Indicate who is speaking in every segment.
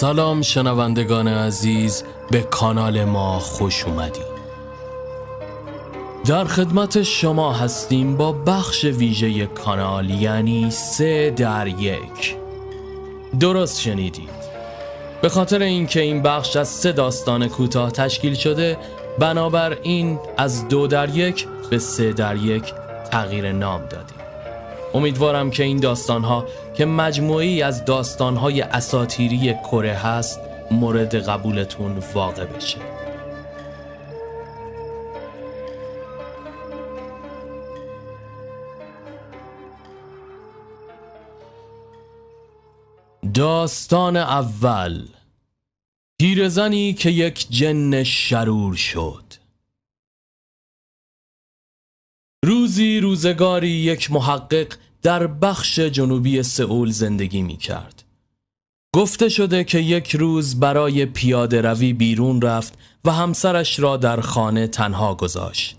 Speaker 1: سلام شنوندگان عزیز به کانال ما خوش اومدید در خدمت شما هستیم با بخش ویژه کانال یعنی سه در یک. درست شنیدید. به خاطر اینکه این بخش از سه داستان کوتاه تشکیل شده بنابراین از دو در یک به سه در یک تغییر نام دادیم. امیدوارم که این داستانها که مجموعی از داستانهای اساتیری کره هست مورد قبولتون واقع بشه. داستان اول پیرزنی که یک جن شرور شد. روزی روزگاری یک محقق در بخش جنوبی سئول زندگی می کرد. گفته شده که یک روز برای پیاده روی بیرون رفت و همسرش را در خانه تنها گذاشت.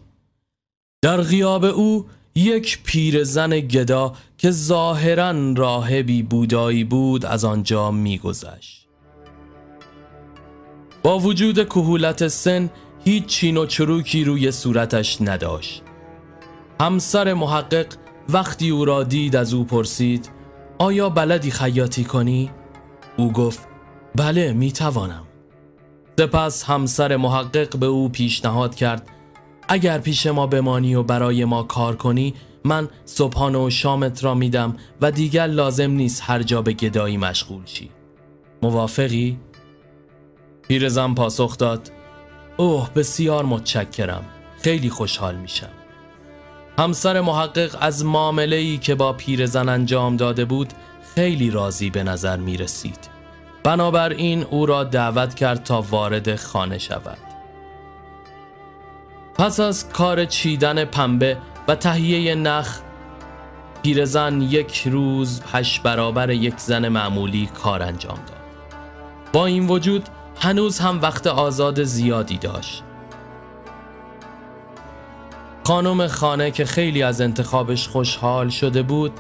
Speaker 1: در غیاب او یک پیرزن گدا که ظاهرا راهبی بودایی بود از آنجا میگذشت. با وجود کهولت سن هیچ چین و چروکی روی صورتش نداشت. همسر محقق وقتی او را دید از او پرسید آیا بلدی خیاطی کنی؟ او گفت بله می توانم سپس همسر محقق به او پیشنهاد کرد اگر پیش ما بمانی و برای ما کار کنی من صبحانه و شامت را میدم و دیگر لازم نیست هر جا به گدایی مشغول شی موافقی؟ پیرزن پاسخ داد اوه بسیار متشکرم خیلی خوشحال میشم همسر محقق از معامله ای که با پیرزن انجام داده بود خیلی راضی به نظر می رسید. بنابراین او را دعوت کرد تا وارد خانه شود. پس از کار چیدن پنبه و تهیه نخ پیرزن یک روز هشت برابر یک زن معمولی کار انجام داد. با این وجود هنوز هم وقت آزاد زیادی داشت. خانم خانه که خیلی از انتخابش خوشحال شده بود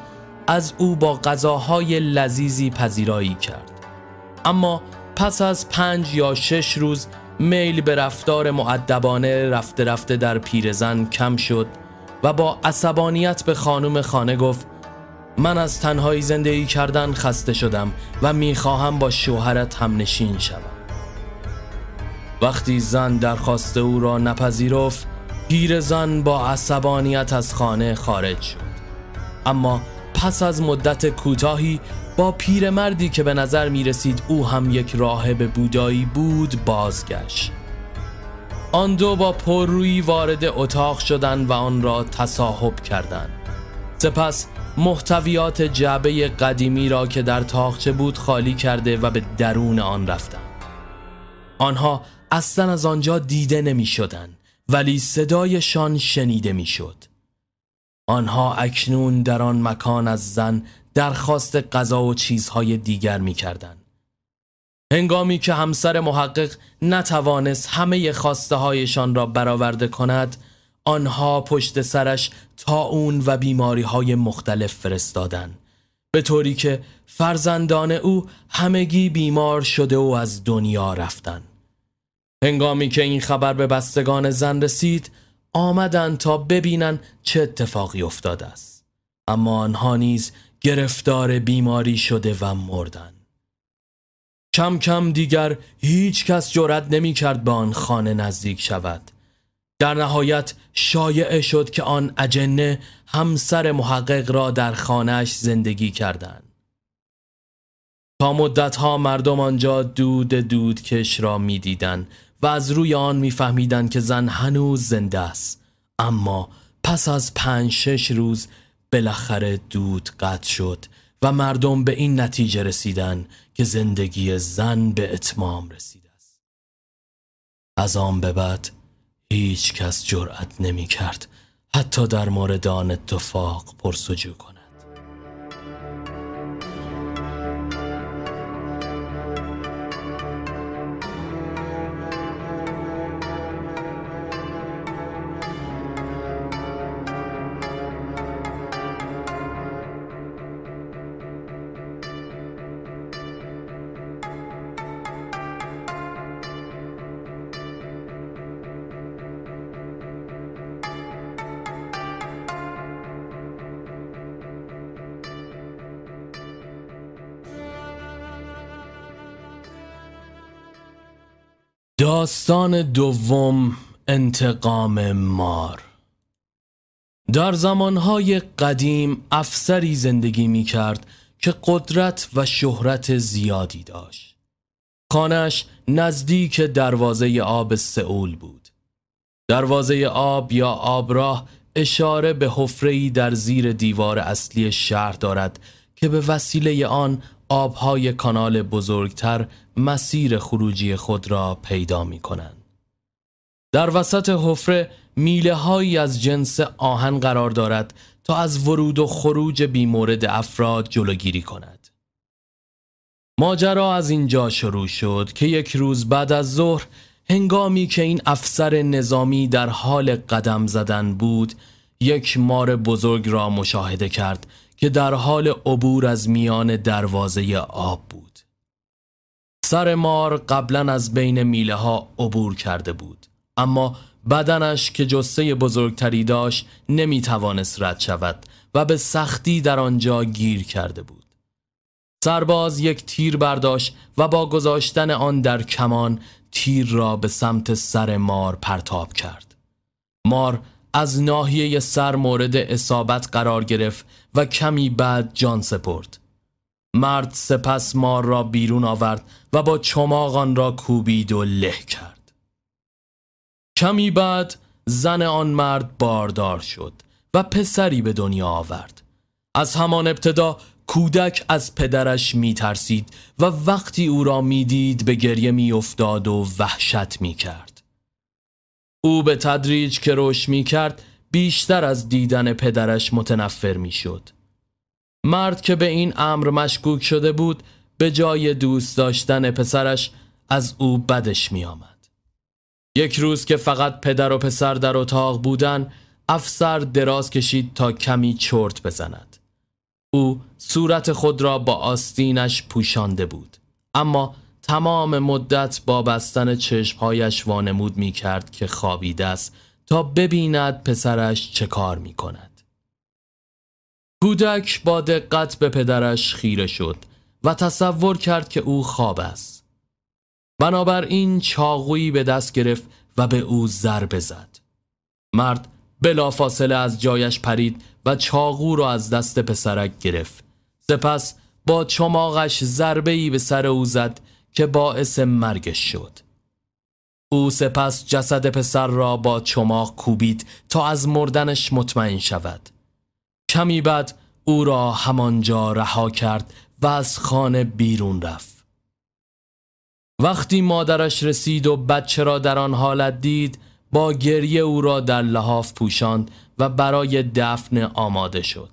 Speaker 1: از او با غذاهای لذیذی پذیرایی کرد. اما پس از پنج یا شش روز میل به رفتار معدبانه رفته رفته در پیرزن کم شد و با عصبانیت به خانم خانه گفت من از تنهایی زندگی کردن خسته شدم و می‌خواهم با شوهرت هم نشین شوم. وقتی زن درخواست او را نپذیرفت پیرزن با عصبانیت از خانه خارج شد. اما پس از مدت کوتاهی با پیرمردی که به نظر می رسید او هم یک راهب بودایی بود بازگشت. آن دو با پررویی وارد اتاق شدند و آن را تصاحب کردند. سپس محتویات جعبه قدیمی را که در تاخچه بود خالی کرده و به درون آن رفتند. آنها اصلا از آنجا دیده نمی شدن. ولی صدایشان شنیده می‌شد. آنها اکنون در آن مکان از زن درخواست غذا و چیزهای دیگر می‌کردند. هنگامی که همسر محقق نتوانست همه خواسته هایشان را برآورده کند آنها پشت سرش تا اون و بیماری های مختلف فرستادند به طوری که فرزندان او همگی بیمار شده و از دنیا رفتند هنگامی که این خبر به بستگان زن رسید آمدند تا ببینن چه اتفاقی افتاده است. اما آنها نیز گرفتار بیماری شده و مردن کم کم دیگر هیچ کس جرأت نمی کرد به آن خانه نزدیک شود. در نهایت شایع شد که آن اجنه همسر محقق را در خانهش زندگی کردند. تا مدت ها مردم آنجا دود دود کش را می‌دیدند و از روی آن میفهمیدند که زن هنوز زنده است. اما پس از پنج شش روز بالاخره دود قطع شد و مردم به این نتیجه رسیدن که زندگی زن به اتمام رسیده است. از آن به بعد هیچ کس جرأت نمی کرد حتی در مورد آن اتفاق پرسجو کند. داستان دوم انتقام مار. در زمانهای قدیم افسری زندگی می کرد که قدرت و شهرت زیادی داشت. خانش نزدیک دروازه آب سئول بود. دروازه آب یا آبراه اشاره به حفره‌ای در زیر دیوار اصلی شهر دارد که به وسیله آن آبهای کانال بزرگتر مسیر خروجی خود را پیدا می کنند. در وسط حفره میله هایی از جنس آهن قرار دارد تا از ورود و خروج بیمورد افراد جلوگیری کند. ماجرا از اینجا شروع شد که یک روز بعد از ظهر هنگامی که این افسر نظامی در حال قدم زدن بود یک مار بزرگ را مشاهده کرد که در حال عبور از میان دروازه آب بود سر مار قبلا از بین میله ها عبور کرده بود. اما بدنش که جسه بزرگتری داشت نمی توانست رد شود و به سختی در آنجا گیر کرده بود. سرباز یک تیر برداشت و با گذاشتن آن در کمان تیر را به سمت سر مار پرتاب کرد. مار از ناحیه سر مورد اصابت قرار گرفت و کمی بعد جان سپرد. مرد سپس مار را بیرون آورد و با چماغان را کوبید و له کرد کمی بعد زن آن مرد باردار شد و پسری به دنیا آورد از همان ابتدا کودک از پدرش می ترسید و وقتی او را می‌دید به گریه می افتاد و وحشت می کرد. او به تدریج که روش می کرد بیشتر از دیدن پدرش متنفر می شد. مرد که به این امر مشکوک شده بود به جای دوست داشتن پسرش از او بدش می آمد. یک روز که فقط پدر و پسر در اتاق بودن افسر دراز کشید تا کمی چرت بزند. او صورت خود را با آستینش پوشانده بود اما تمام مدت با بستن چشمهایش وانمود می کرد که خوابیده است تا ببیند پسرش چه کار می کند. کودک با دقت به پدرش خیره شد و تصور کرد که او خواب است. بنابراین چاقویی به دست گرفت و به او ضربه زد. مرد بلافاصله از جایش پرید و چاقو را از دست پسرک گرفت. سپس با چماغش ضربه به سر او زد که باعث مرگش شد. او سپس جسد پسر را با چماق کوبید تا از مردنش مطمئن شود. کمی بعد او را همانجا رها کرد و از خانه بیرون رفت. وقتی مادرش رسید و بچه را در آن حالت دید با گریه او را در لحاف پوشاند و برای دفن آماده شد.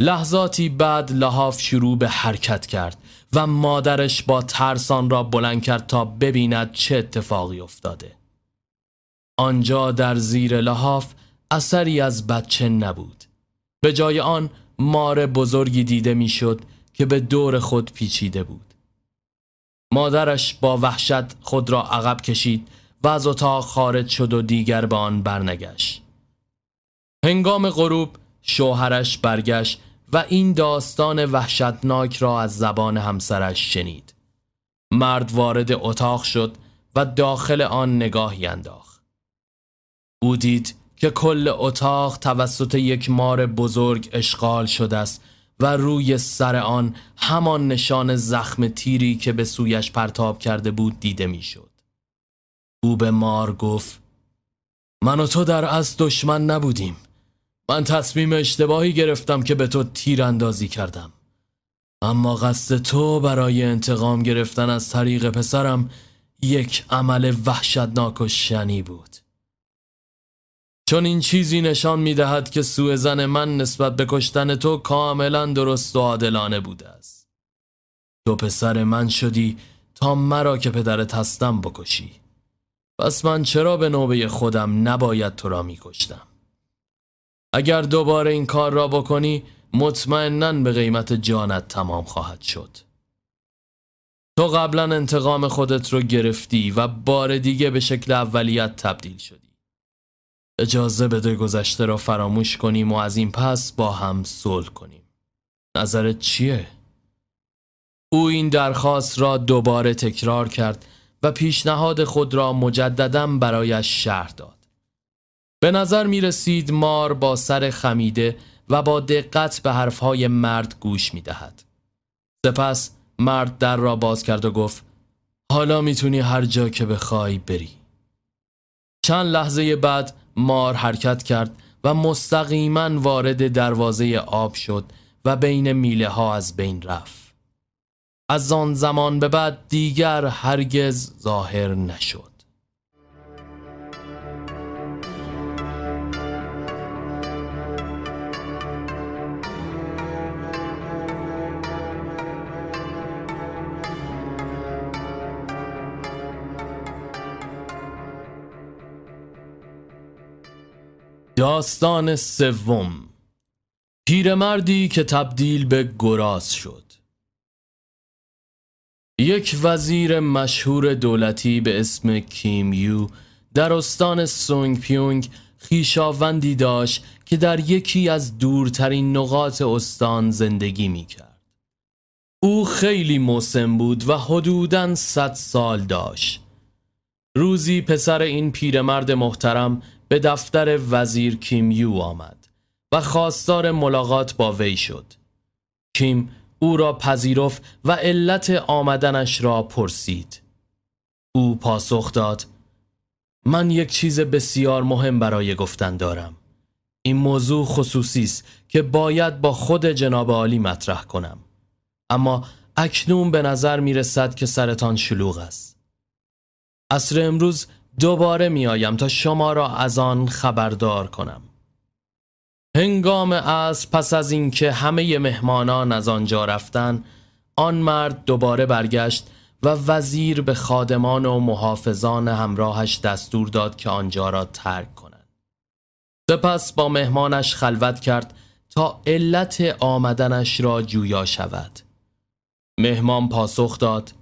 Speaker 1: لحظاتی بعد لحاف شروع به حرکت کرد و مادرش با ترسان را بلند کرد تا ببیند چه اتفاقی افتاده. آنجا در زیر لحاف اثری از بچه نبود. به جای آن مار بزرگی دیده می‌شد که به دور خود پیچیده بود. مادرش با وحشت خود را عقب کشید و از اتاق خارج شد و دیگر به آن برنگشت. هنگام غروب شوهرش برگشت و این داستان وحشتناک را از زبان همسرش شنید. مرد وارد اتاق شد و داخل آن نگاهی انداخت. او دید که کل اتاق توسط یک مار بزرگ اشغال شده است و روی سر آن همان نشان زخم تیری که به سویش پرتاب کرده بود دیده می‌شد. او به مار گفت من و تو در از دشمن نبودیم. من تصمیم اشتباهی گرفتم که به تو تیر اندازی کردم. اما قصد تو برای انتقام گرفتن از طریق پسرم یک عمل وحشتناک و شنی بود. چون این چیزی نشان می دهد که سوء زن من نسبت به کشتن تو کاملا درست و عادلانه بوده است. تو پسر من شدی تا مرا که پدرت هستم بکشی. پس من چرا به نوبه خودم نباید تو را می کشتم اگر دوباره این کار را بکنی مطمئنا به قیمت جانت تمام خواهد شد. تو قبلا انتقام خودت رو گرفتی و بار دیگه به شکل اولیت تبدیل شدی. اجازه بده گذشته را فراموش کنیم و از این پس با هم صلح کنیم نظرت چیه؟ او این درخواست را دوباره تکرار کرد و پیشنهاد خود را مجددا برایش شرح داد. به نظر می رسید مار با سر خمیده و با دقت به حرفهای مرد گوش می دهد. سپس مرد در را باز کرد و گفت حالا می‌تونی هر جا که بخوای بری. چند لحظه بعد مار حرکت کرد و مستقیما وارد دروازه آب شد و بین میله ها از بین رفت. از آن زمان به بعد دیگر هرگز ظاهر نشد. داستان سوم پیرمردی که تبدیل به گراز شد یک وزیر مشهور دولتی به اسم کیم یو در استان سونگ پیونگ خیشاوندی داشت که در یکی از دورترین نقاط استان زندگی می کرد. او خیلی موسم بود و حدوداً صد سال داشت. روزی پسر این پیرمرد محترم به دفتر وزیر کیم یو آمد و خواستار ملاقات با وی شد. کیم او را پذیرفت و علت آمدنش را پرسید. او پاسخ داد من یک چیز بسیار مهم برای گفتن دارم. این موضوع خصوصی است که باید با خود جناب عالی مطرح کنم. اما اکنون به نظر می رسد که سرتان شلوغ است. عصر امروز دوباره می آیم تا شما را از آن خبردار کنم. هنگام از پس از اینکه همه مهمانان از آنجا رفتن آن مرد دوباره برگشت و وزیر به خادمان و محافظان همراهش دستور داد که آنجا را ترک کنند. سپس با مهمانش خلوت کرد تا علت آمدنش را جویا شود. مهمان پاسخ داد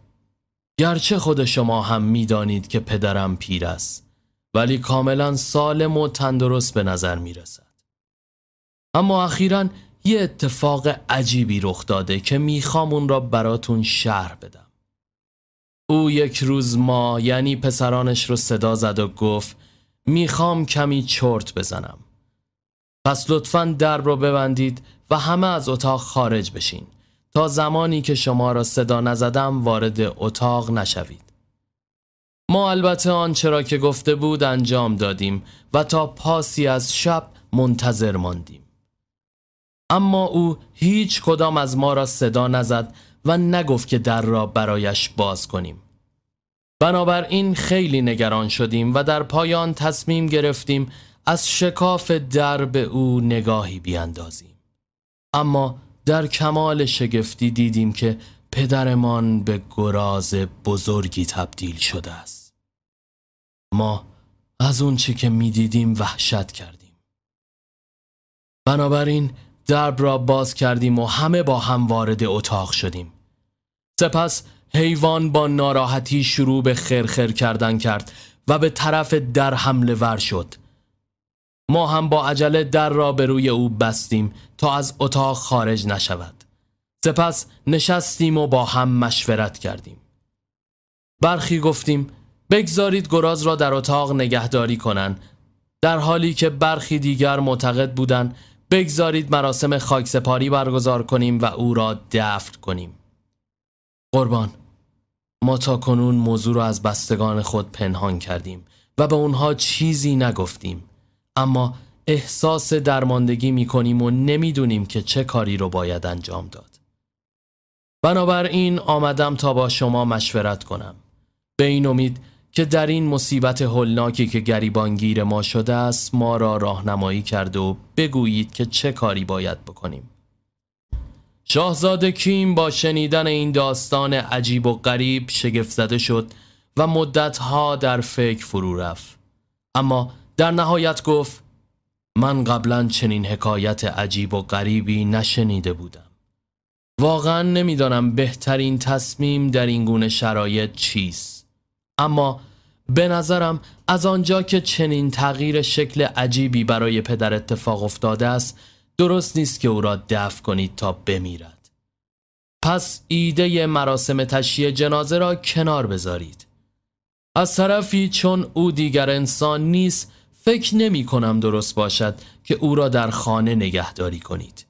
Speaker 1: گرچه خود شما هم می‌دانید که پدرم پیر است ولی کاملا سالم و تندرست به نظر می رسد. اما اخیرا یه اتفاق عجیبی رخ داده که می‌خوام اون را براتون شهر بدم. او یک روز ما یعنی پسرانش رو صدا زد و گفت می‌خوام کمی چرت بزنم. پس لطفا درب رو ببندید و همه از اتاق خارج بشین. تا زمانی که شما را صدا نزدم وارد اتاق نشوید. ما البته آنچه را که گفته بود انجام دادیم و تا پاسی از شب منتظر ماندیم. اما او هیچ کدام از ما را صدا نزد و نگفت که در را برایش باز کنیم. بنابراین خیلی نگران شدیم و در پایان تصمیم گرفتیم از شکاف در به او نگاهی بیاندازیم. اما در کمال شگفتی دیدیم که پدرمان به گراز بزرگی تبدیل شده است. ما از اون چی که می‌دیدیم وحشت کردیم. بنابراین درب را باز کردیم و همه با هم وارد اتاق شدیم. سپس حیوان با ناراحتی شروع به خرخر کردن کرد و به طرف در حمله ور شد. ما هم با عجله در را به روی او بستیم تا از اتاق خارج نشود. سپس نشستیم و با هم مشورت کردیم. برخی گفتیم بگذارید گراز را در اتاق نگهداری کنند. در حالی که برخی دیگر معتقد بودند بگذارید مراسم خاکسپاری برگزار کنیم و او را دفن کنیم. قربان ما تا کنون موضوع را از بستگان خود پنهان کردیم و به اونها چیزی نگفتیم. اما احساس درماندگی می کنیم و نمی‌دونیم که چه کاری رو باید انجام داد. بنابراین آمدم تا با شما مشورت کنم. به این امید که در این مصیبت هولناکی که گریبانگیر ما شده است ما را راهنمایی کرد و بگویید که چه کاری باید بکنیم. شاهزاده کیم با شنیدن این داستان عجیب و غریب شگفت زده شد و مدتها در فکر فرو رفت. اما در نهایت گفت من قبلا چنین حکایت عجیب و غریبی نشنیده بودم. واقعا نمی‌دانم بهترین تصمیم در این گونه شرایط چیست. اما به نظرم از آنجا که چنین تغییر شکل عجیبی برای پدر اتفاق افتاده است درست نیست که او را دفع کنید تا بمیرد. پس ایده مراسم تشییع جنازه را کنار بذارید. از طرفی چون او دیگر انسان نیست فکر نمی کنم درست باشد که او را در خانه نگهداری کنید.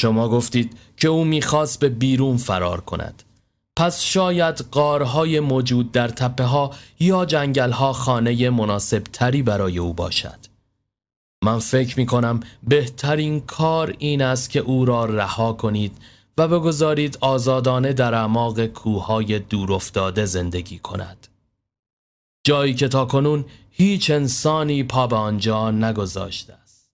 Speaker 1: شما گفتید که او می‌خواست به بیرون فرار کند. پس شاید قارهای موجود در تپه ها یا جنگل ها خانه مناسب تری برای او باشد. من فکر می کنم بهترین کار این است که او را رها کنید و بگذارید آزادانه در اعماق کوههای دور افتاده زندگی کند. جایی که تا کنون هیچ انسانی پا به آنجا نگذاشته است.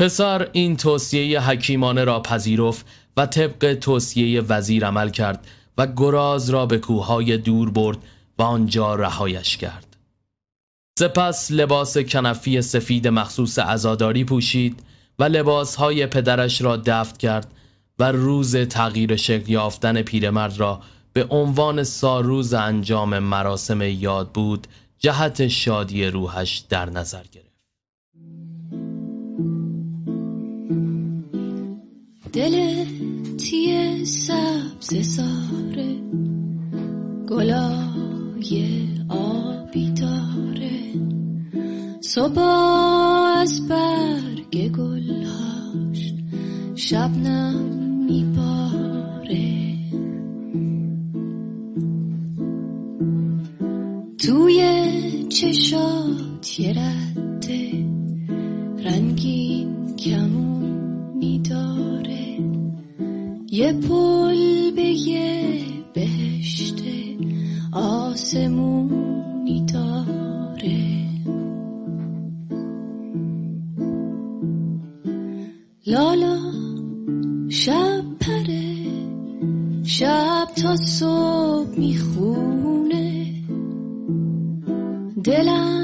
Speaker 1: پسر این توصیه حکیمانه را پذیرفت و طبق توصیه وزیر عمل کرد و گراز را به کوههای دور برد و آنجا رهایش کرد. سپس لباس کنفی سفید مخصوص عزاداری پوشید و لباسهای پدرش را دفت کرد و روز تغییر شکل یافتن پیرمرد را به عنوان ساروز انجام مراسم یاد بود جهت شادی روحش در نظر گرفت.
Speaker 2: دل تیه سبز ساره گلای آبی داره. صبح از برگ گلهاش شبنم میباره. یه رده رنگین کمونی یه پل به یه بهشت آسمونی داره. لالا شب پره شب تا صبح می‌خونه. دلم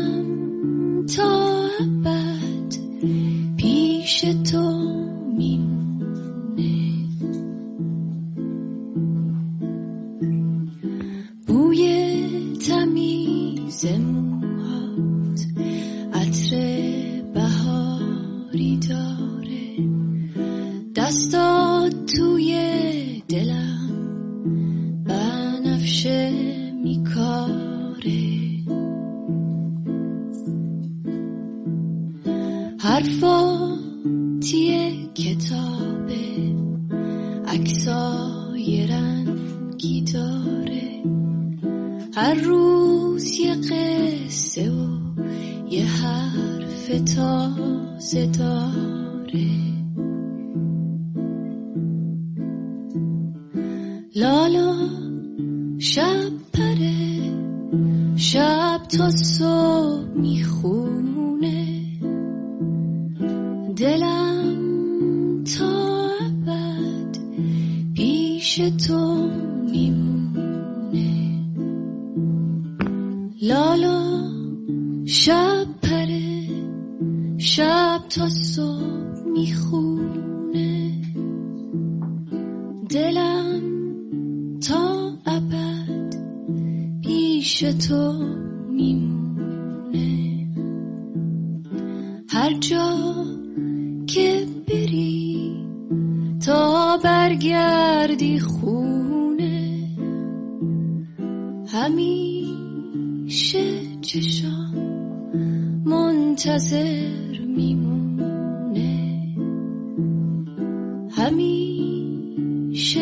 Speaker 2: کتابه عکسای رنگی داره. هر روز یه قصه و یه حرف تازه داره. لالا لالا شب پره شب تا صبح می‌خونه. دلم تا ابد پیش تو میمونه. هر جا که بری تا برگردی خونه منتظر میمونه. همیشه